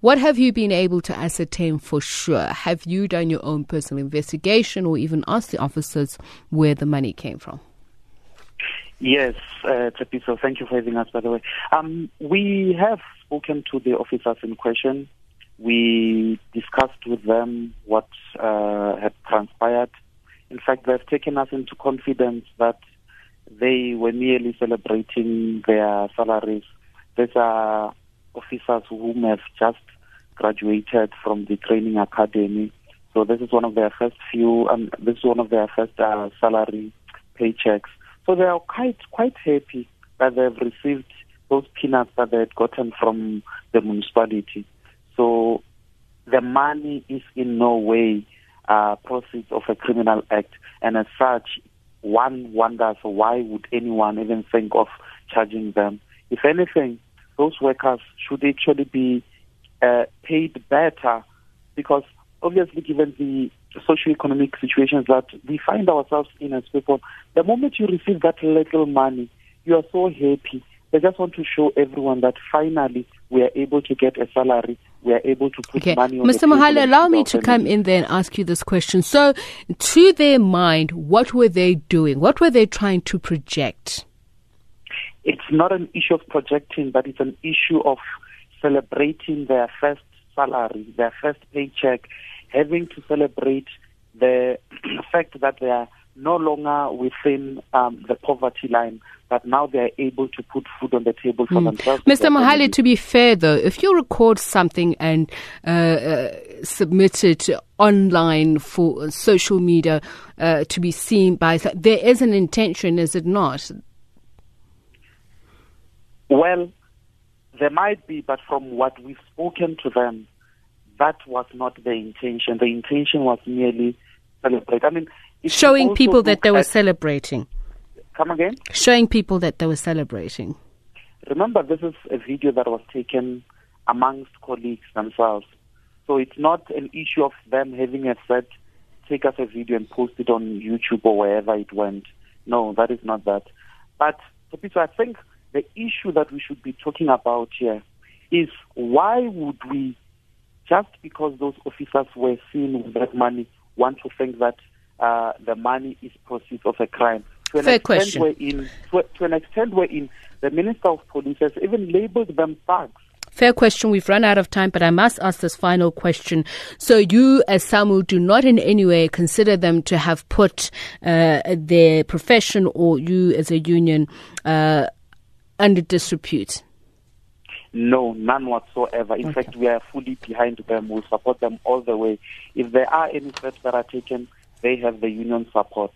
What have you been able to ascertain for sure? Have you done your own personal investigation or even asked the officers where the money came from? Yes, uh, so thank you for having us, by the way. Um, we have spoken to the officers in question. We discussed with them what uh, had transpired. In fact, they've taken us into confidence that they were merely celebrating their salaries. These are officers who have just graduated from the training academy. So this is one of their first few, um, this is one of their first uh, salary paychecks. So they are quite quite happy that they've received those peanuts that they had gotten from the municipality. So the money is in no way uh, proceeds of a criminal act, and as such, one wonders why would anyone even think of charging them. If anything, those workers should actually be uh, paid better because obviously given the socio-economic situations that we find ourselves in as people, the moment you receive that little money, you are so happy. They just want to show everyone that finally we are able to get a salary. We are able to put okay. money on Mr. Mohale, allow me to come in there and ask you this question. So, to their mind, what were they doing? What were they trying to project? It's not an issue of projecting, but it's an issue of celebrating their first salary, their first paycheck, having to celebrate the fact that they are no longer within um, the poverty line, but now they are able to put food on the table for mm. themselves. Mr. Mohale, to be fair though, if you record something and uh, uh, submit it online for social media uh, to be seen by, there is an intention, is it not? Well, there might be, but from what we've spoken to them, that was not the intention. The intention was merely celebrate. I mean, showing people that they were celebrating. Come again? Showing people that they were celebrating. Remember, this is a video that was taken amongst colleagues themselves. So it's not an issue of them having a set, take us a video and post it on YouTube or wherever it went. No, that is not that. But, so I think the issue that we should be talking about here is why would we, just because those officers were seen with that money, want to think that uh, the money is proceeds of a crime? To an Fair question. Wherein, to, to an extent wherein the Minister of Police has even labeled them thugs. Fair question. We've run out of time, but I must ask this final question. So, you, as SAMWU do not in any way consider them to have put uh, their profession or you as a union uh, under disrepute? No, none whatsoever. In okay. fact, we are fully behind them. We'll support them all the way. If there are any steps that are taken, they have the union support.